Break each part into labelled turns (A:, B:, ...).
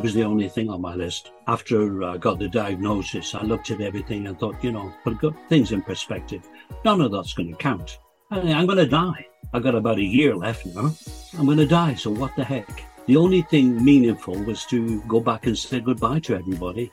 A: It was the only thing on my list. After I got the diagnosis, I looked at everything and thought, you know, put things in perspective. None of that's going to count. I'm going to die. I've got about a year left now. I'm going to die, so what the heck? The only thing meaningful was to go back and say goodbye to everybody.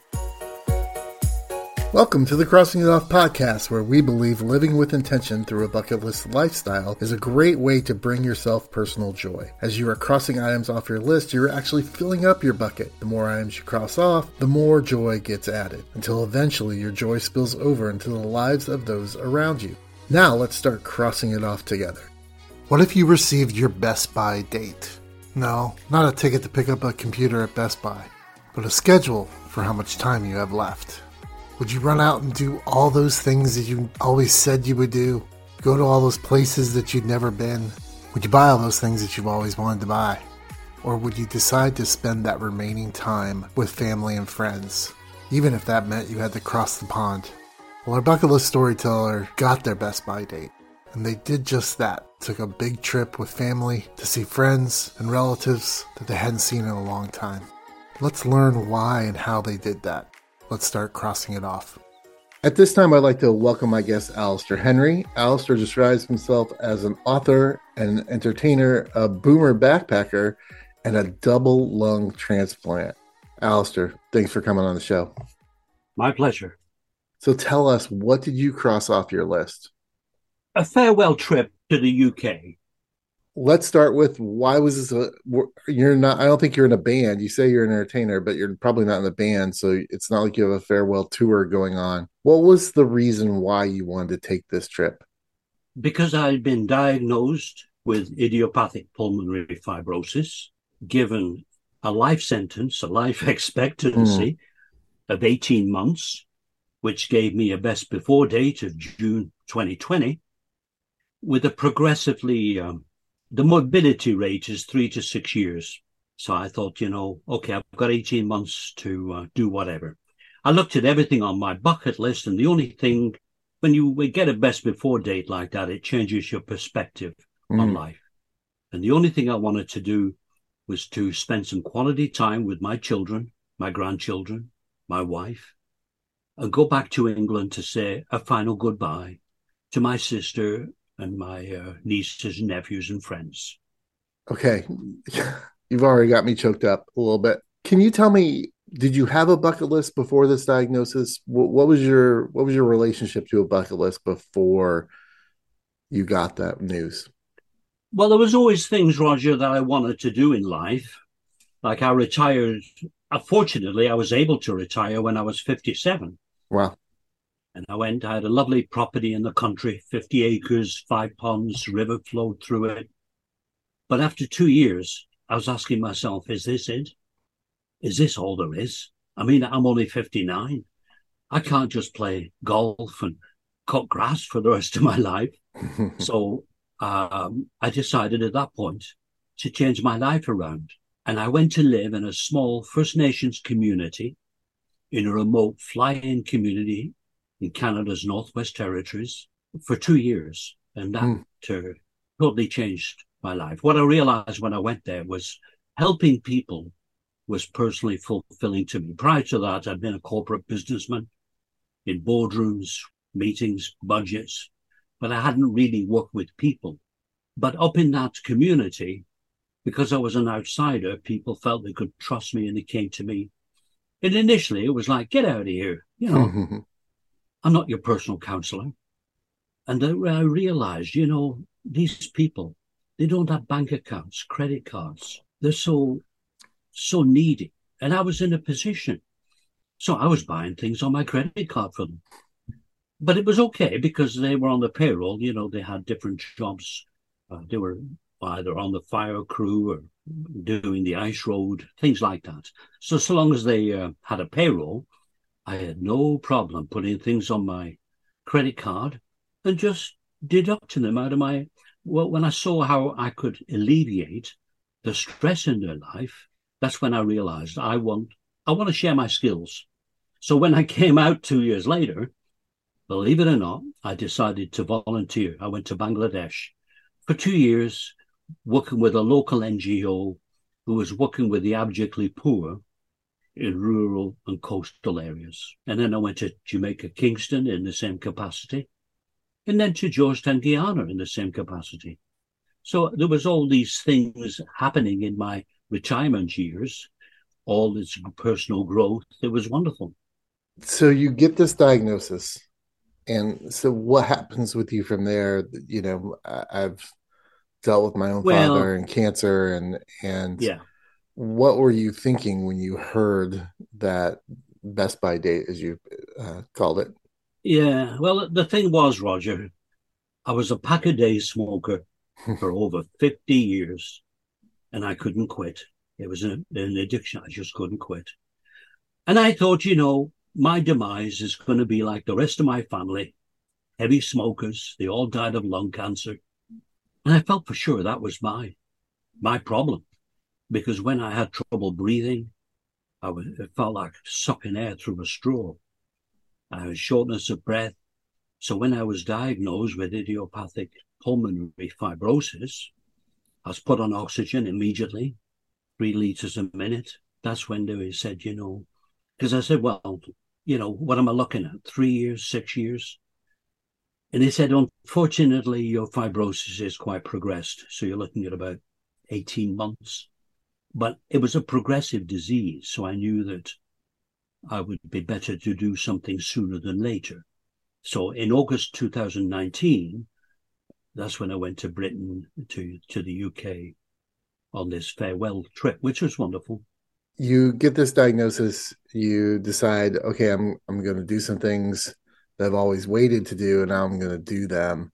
B: Welcome to the Crossing It Off podcast, where we believe living with intention through a bucket list lifestyle is a great way to bring yourself personal joy. As you are crossing items off your list, you're actually filling up your bucket. The more items you cross off, the more joy gets added, until eventually your joy spills over into the lives of those around you. Now let's start crossing it off together. What if you received your Best Buy date? No, not a ticket to pick up a computer at Best Buy, but a schedule for how much time you have left. Would you run out and do all those things that you always said you would do? Go to all those places that you'd never been? Would you buy all those things that you've always wanted to buy? Or would you decide to spend that remaining time with family and friends, even if that meant you had to cross the pond? Well, our bucket list storyteller got their Best Buy date, and they did just that. Took a big trip with family to see friends and relatives that they hadn't seen in a long time. Let's learn why and how they did that let's start crossing it off. At this time, I'd like to welcome my guest, Alastair Henry. Alastair describes himself as an author, an entertainer, a boomer backpacker, and a double lung transplant. Alastair, thanks for coming on the show.
A: My pleasure.
B: So tell us, what did you cross off your list?
A: A farewell trip to the UK
B: let's start with why was this a you're not i don't think you're in a band. You say you're an entertainer but you're probably not in the band so it's not like you have a farewell tour going on. What was the reason why you wanted to take this trip?
A: Because i'd been diagnosed with idiopathic pulmonary fibrosis given a life sentence a life expectancy mm. of 18 months which gave me a best before date of june 2020 with a progressively um, the mobility rate is three to six years. So I thought, you know, okay, I've got 18 months to uh, do whatever. I looked at everything on my bucket list, and the only thing, when you get a best before date like that, it changes your perspective mm. on life. And the only thing I wanted to do was to spend some quality time with my children, my grandchildren, my wife, and go back to England to say a final goodbye to my sister and my uh, nieces and nephews and friends.
B: Okay. You've already got me choked up a little bit. Can you tell me did you have a bucket list before this diagnosis? What, what, was your what was your relationship to a bucket list before you got that news?
A: Well, there was always things, Roger, that I wanted to do in life. Like I retired. Unfortunately, I was able to retire when I was fifty-seven.
B: Wow.
A: And I went, I had a lovely property in the country, 50 acres, five ponds, river flowed through it. But after two years, I was asking myself, is this it? Is this all there is? I mean, I'm only 59. I can't just play golf and cut grass for the rest of my life. so um, I decided at that point to change my life around. And I went to live in a small First Nations community in a remote fly-in community in Canada's Northwest Territories for two years. And that mm. uh, totally changed my life. What I realized when I went there was helping people was personally fulfilling to me. Prior to that, I'd been a corporate businessman in boardrooms, meetings, budgets, but I hadn't really worked with people. But up in that community, because I was an outsider, people felt they could trust me and they came to me. And initially it was like, get out of here, you know, I'm not your personal counselor. And I realized, you know, these people, they don't have bank accounts, credit cards. They're so, so needy. And I was in a position. So I was buying things on my credit card for them. But it was okay because they were on the payroll. You know, they had different jobs. Uh, they were either on the fire crew or doing the ice road, things like that. So, so long as they uh, had a payroll, I had no problem putting things on my credit card and just deducting them out of my. Well, when I saw how I could alleviate the stress in their life, that's when I realized I want I want to share my skills. So when I came out two years later, believe it or not, I decided to volunteer. I went to Bangladesh for two years, working with a local NGO who was working with the abjectly poor in rural and coastal areas. And then I went to Jamaica Kingston in the same capacity, and then to Georgetown, Guyana in the same capacity. So there was all these things happening in my retirement years, all this personal growth. It was wonderful.
B: So you get this diagnosis. And so what happens with you from there? You know, I've dealt with my own well, father and cancer and and
A: yeah.
B: What were you thinking when you heard that Best by date, as you uh, called it?
A: Yeah, well, the thing was, Roger, I was a pack a day smoker for over 50 years and I couldn't quit. It was an, an addiction. I just couldn't quit. And I thought, you know, my demise is going to be like the rest of my family, heavy smokers. They all died of lung cancer. And I felt for sure that was my, my problem because when I had trouble breathing, I was, it felt like sucking air through a straw. I had shortness of breath. So when I was diagnosed with idiopathic pulmonary fibrosis, I was put on oxygen immediately, three liters a minute. That's when they said, you know, because I said, well, you know, what am I looking at? Three years, six years? And they said, unfortunately, your fibrosis is quite progressed. So you're looking at about 18 months. But it was a progressive disease. So I knew that I would be better to do something sooner than later. So in August 2019, that's when I went to Britain to to the UK on this farewell trip, which was wonderful.
B: You get this diagnosis, you decide, okay, I'm I'm going to do some things that I've always waited to do, and now I'm going to do them.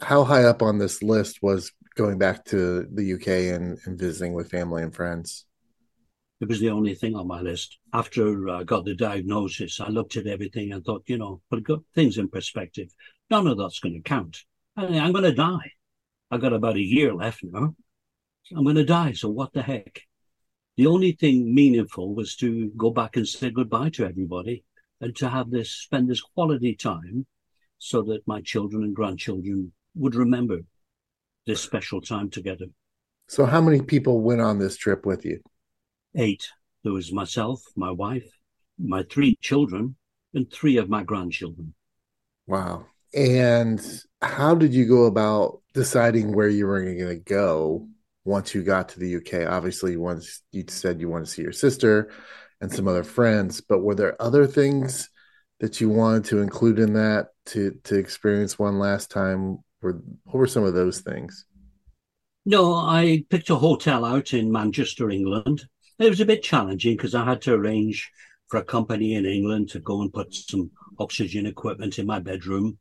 B: How high up on this list was going back to the UK and, and visiting with family and friends?
A: It was the only thing on my list. After uh, I got the diagnosis, I looked at everything and thought, you know, put things in perspective. None of that's going to count. I'm going to die. I've got about a year left now. I'm going to die. So what the heck? The only thing meaningful was to go back and say goodbye to everybody and to have this, spend this quality time so that my children and grandchildren would remember this special time together.
B: So, how many people went on this trip with you?
A: Eight. There was myself, my wife, my three children, and three of my grandchildren.
B: Wow. And how did you go about deciding where you were going to go once you got to the UK? Obviously, once you said you want to see your sister and some other friends, but were there other things that you wanted to include in that to to experience one last time? Were, what were some of those things?
A: No, I picked a hotel out in Manchester, England. It was a bit challenging because I had to arrange for a company in England to go and put some oxygen equipment in my bedroom.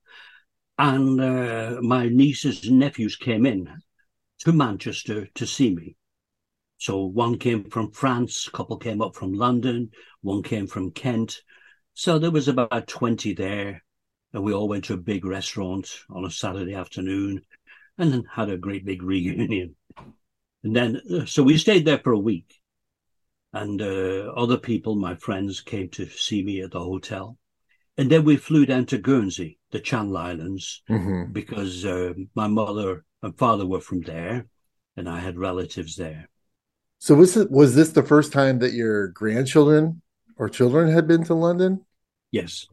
A: And uh, my nieces and nephews came in to Manchester to see me. So one came from France, a couple came up from London, one came from Kent. So there was about 20 there. And we all went to a big restaurant on a Saturday afternoon and then had a great big reunion. And then, uh, so we stayed there for a week. And uh, other people, my friends, came to see me at the hotel. And then we flew down to Guernsey, the Channel Islands, mm-hmm. because uh, my mother and father were from there, and I had relatives there.
B: So was it was this the first time that your grandchildren or children had been to London?
A: Yes.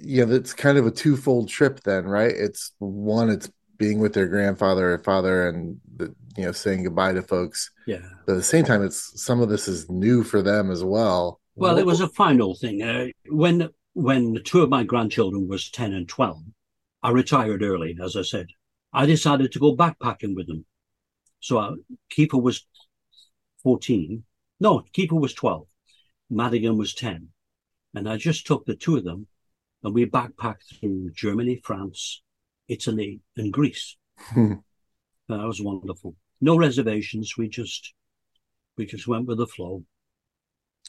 B: Yeah, it's kind of a twofold trip then, right? It's one, it's being with their grandfather or father and the, you know saying goodbye to folks.
A: Yeah.
B: But at the same time, it's some of this is new for them as well.
A: Well, it was a final thing. Uh, when when two of my grandchildren was 10 and 12, I retired early, as I said. I decided to go backpacking with them. So uh, Keeper was 14. No, Keeper was 12. Madigan was 10. And I just took the two of them and we backpacked through Germany, France, Italy, and Greece. that was wonderful. No reservations. We just, we just went with the flow.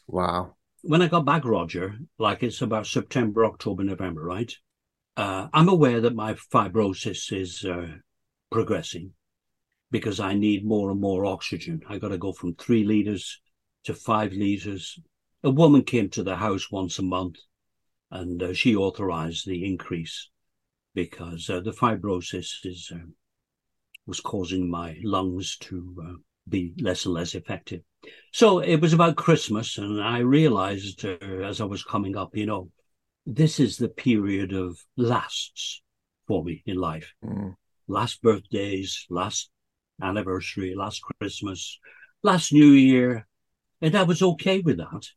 B: Wow
A: when I got back, Roger, like it's about September, October, November, right? Uh, I'm aware that my fibrosis is uh, progressing because I need more and more oxygen. I got to go from three liters to five liters. A woman came to the house once a month and uh, she authorized the increase because uh, the fibrosis is uh, was causing my lungs to uh, be less and less effective. So it was about Christmas, and I realized uh, as I was coming up, you know, this is the period of lasts for me in life. Mm. Last birthdays, last anniversary, last Christmas, last New Year. And I was okay with that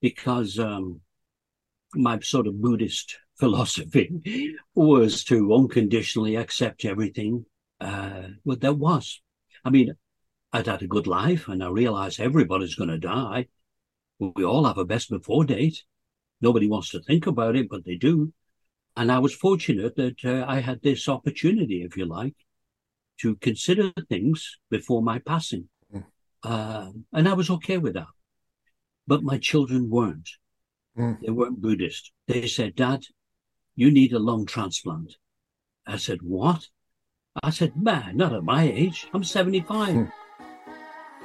A: because um, my sort of Buddhist philosophy was to unconditionally accept everything uh, what there was. I mean, I'd had a good life and I realized everybody's going to die. We all have a best before date. Nobody wants to think about it, but they do. And I was fortunate that uh, I had this opportunity, if you like, to consider things before my passing. Mm. Uh, and I was okay with that. But my children weren't. Mm. They weren't Buddhist. They said, Dad, you need a lung transplant. I said, What? I said, Man, not at my age. I'm 75. Mm.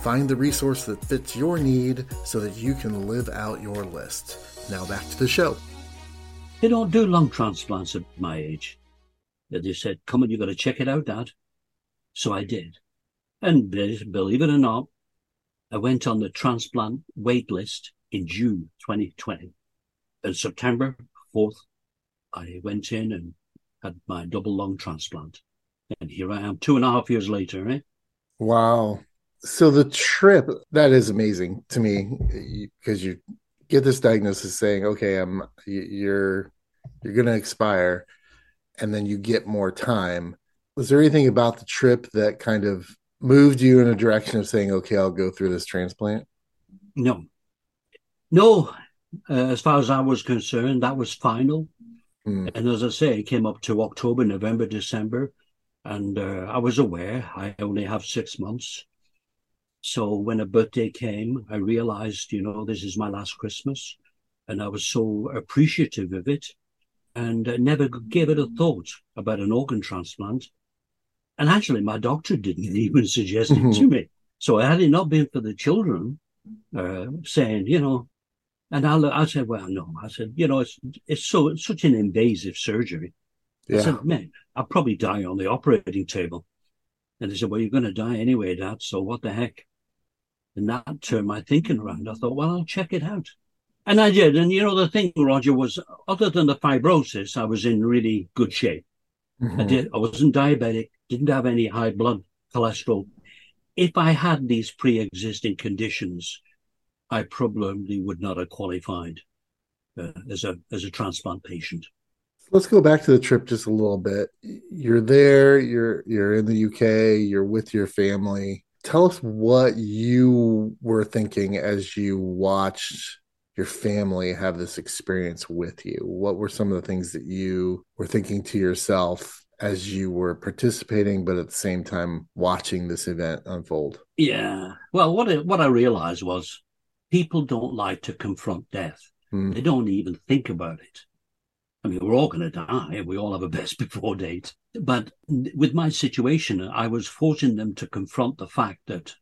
B: Find the resource that fits your need so that you can live out your list. Now back to the show.
A: They don't do lung transplants at my age. They said, come on, you've got to check it out, Dad. So I did. And believe it or not, I went on the transplant wait list in June 2020. And September 4th, I went in and had my double lung transplant. And here I am two and a half years later, eh?
B: Wow so the trip that is amazing to me because you get this diagnosis saying okay i'm you're you're going to expire and then you get more time. Was there anything about the trip that kind of moved you in a direction of saying okay i'll go through this transplant
A: no. No uh, as far as i was concerned that was final. Mm. and as i say it came up to october november december and uh, i was aware. I only have six months so when a birthday came, I realized, you know, this is my last Christmas. And I was so appreciative of it and uh, never gave it a thought about an organ transplant. And actually, my doctor didn't even suggest it mm-hmm. to me. So had it not been for the children uh, saying, you know, and I, I said, well, no, I said, you know, it's it's so it's such an invasive surgery. Yeah. I said, man, I'll probably die on the operating table. And they said, well, you're going to die anyway, Dad. So what the heck? And that turned my thinking around. I thought, well, I'll check it out. And I did. And you know, the thing, Roger, was other than the fibrosis, I was in really good shape. Mm-hmm. I did. I wasn't diabetic, didn't have any high blood cholesterol. If I had these pre-existing conditions, I probably would not have qualified uh, as a as a transplant patient.
B: Let's go back to the trip just a little bit. You're there. You're you're in the UK. You're with your family tell us what you were thinking as you watched your family have this experience with you. What were some of the things that you were thinking to yourself as you were participating, but at the same time watching this event unfold?
A: Yeah. Well, what it, what I realized was people don't like to confront death. Mm. They don't even think about it. I mean, we're all going to die. We all have a best before date. But with my situation, I was forcing them to confront the fact that,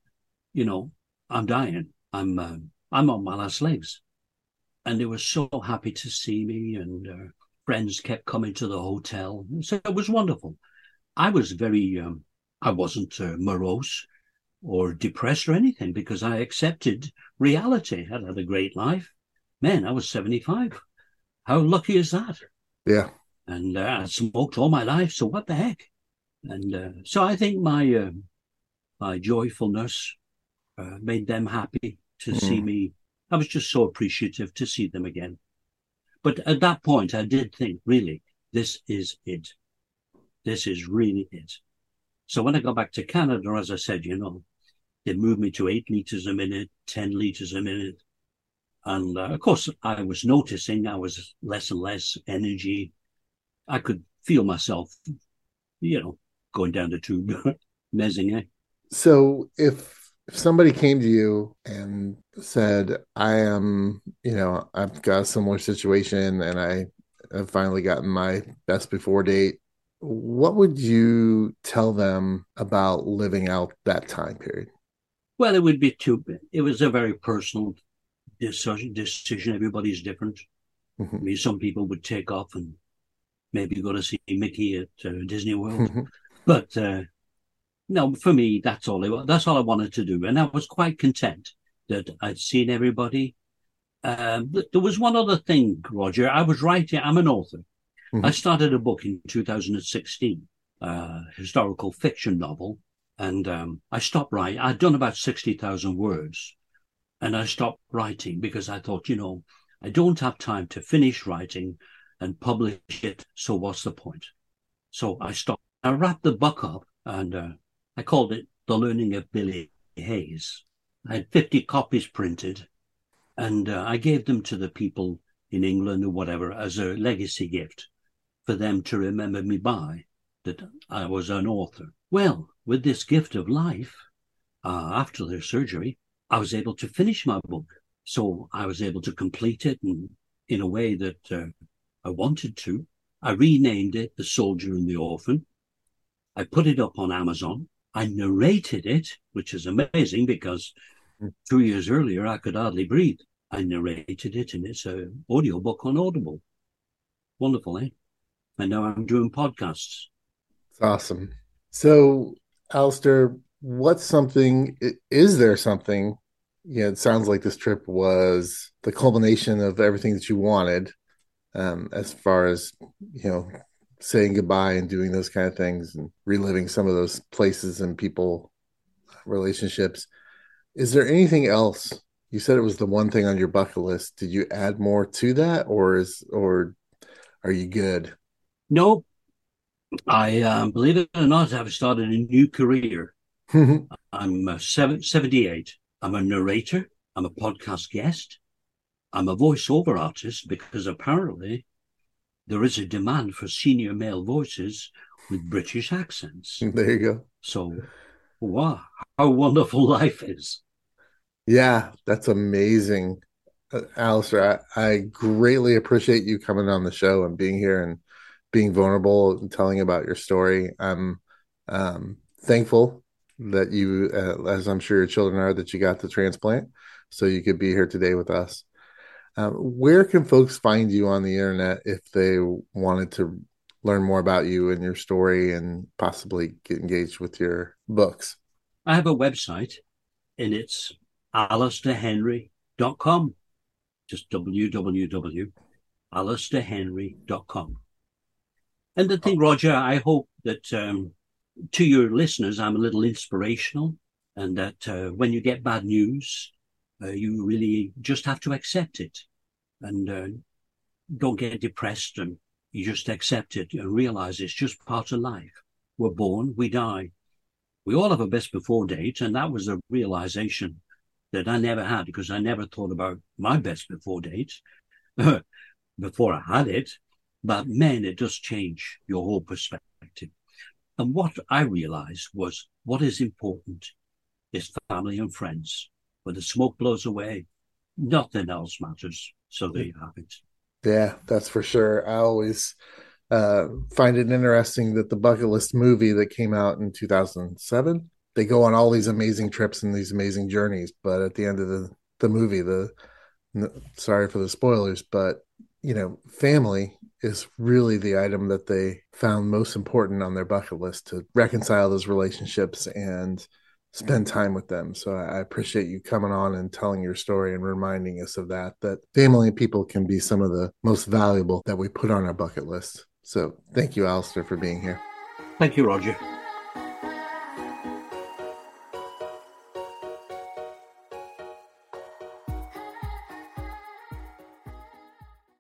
A: you know, I'm dying. I'm uh, I'm on my last legs, and they were so happy to see me. And uh, friends kept coming to the hotel, so it was wonderful. I was very, um, I wasn't uh, morose or depressed or anything because I accepted reality. I had a great life. Man, I was seventy five. How lucky is that?
B: Yeah.
A: And uh, I smoked all my life, so what the heck? And uh, so I think my uh, my joyfulness uh, made them happy to mm. see me. I was just so appreciative to see them again. But at that point, I did think, really, this is it. This is really it. So when I got back to Canada, as I said, you know, they moved me to eight liters a minute, 10 liters a minute, and uh, of course, I was noticing I was less and less energy. I could feel myself, you know, going down the tube, mezzing. Eh?
B: So if if somebody came to you and said, I am, you know, I've got a similar situation and I have finally gotten my best before date, what would you tell them about living out that time period?
A: Well, it would be too, it was a very personal decision. decision. Everybody's different. Mm-hmm. I mean, some people would take off and maybe go to see Mickey at uh, Disney World. Mm-hmm. But uh, no, for me, that's all. I, that's all I wanted to do, and I was quite content that I'd seen everybody. Um, there was one other thing, Roger. I was writing. I'm an author. Mm-hmm. I started a book in 2016, uh, historical fiction novel, and um, I stopped writing. I'd done about 60,000 words, and I stopped writing because I thought, you know, I don't have time to finish writing and publish it. So what's the point? So I stopped. I wrapped the book up and uh, I called it The Learning of Billy Hayes. I had 50 copies printed and uh, I gave them to the people in England or whatever as a legacy gift for them to remember me by that I was an author. Well, with this gift of life, uh, after their surgery, I was able to finish my book. So I was able to complete it in, in a way that uh, I wanted to. I renamed it The Soldier and the Orphan. I put it up on Amazon. I narrated it, which is amazing because two years earlier I could hardly breathe. I narrated it and it's an audio book on Audible. Wonderful, eh? And now I'm doing podcasts.
B: It's awesome. So, Alastair, what's something, is there something? Yeah, it sounds like this trip was the culmination of everything that you wanted um, as far as, you know, saying goodbye and doing those kind of things and reliving some of those places and people relationships. Is there anything else? You said it was the one thing on your bucket list. Did you add more to that, or is or are you good?
A: No, I um, believe it or not, I've started a new career. I'm uh, seven, 78. I'm a narrator. I'm a podcast guest. I'm a voiceover artist because apparently there is a demand for senior male voices with British accents.
B: There you go.
A: So, wow, how wonderful life is.
B: Yeah, that's amazing. Uh, Alastair, I, I, greatly appreciate you coming on the show and being here and being vulnerable and telling about your story. I'm um, thankful that you, uh, as I'm sure your children are, that you got the transplant so you could be here today with us. Um, where can folks find you on the internet if they wanted to learn more about you and your story and possibly get engaged with your books?
A: I have a website and it's alastairhenry.com. Just www.alastairhenry.com. And the thing, Roger, I hope that um, to your listeners, I'm a little inspirational and that uh, when you get bad news, uh, you really just have to accept it and uh, don't get depressed and you just accept it and realize it's just part of life. We're born, we die. We all have a best before date. And that was a realization that I never had because I never thought about my best before date before I had it. But man, it does change your whole perspective. And what I realized was what is important is family and friends. When the smoke blows away, nothing else matters. So there you have it.
B: Yeah, that's for sure. I always uh, find it interesting that the bucket list movie that came out in 2007, they go on all these amazing trips and these amazing journeys, but at the end of the the movie, the sorry for the spoilers, but you know, family is really the item that they found most important on their bucket list to reconcile those relationships and spend time with them. So I appreciate you coming on and telling your story and reminding us of that, that family and people can be some of the most valuable that we put on our bucket list. So thank you, Alastair, for being here.
A: Thank you, Roger.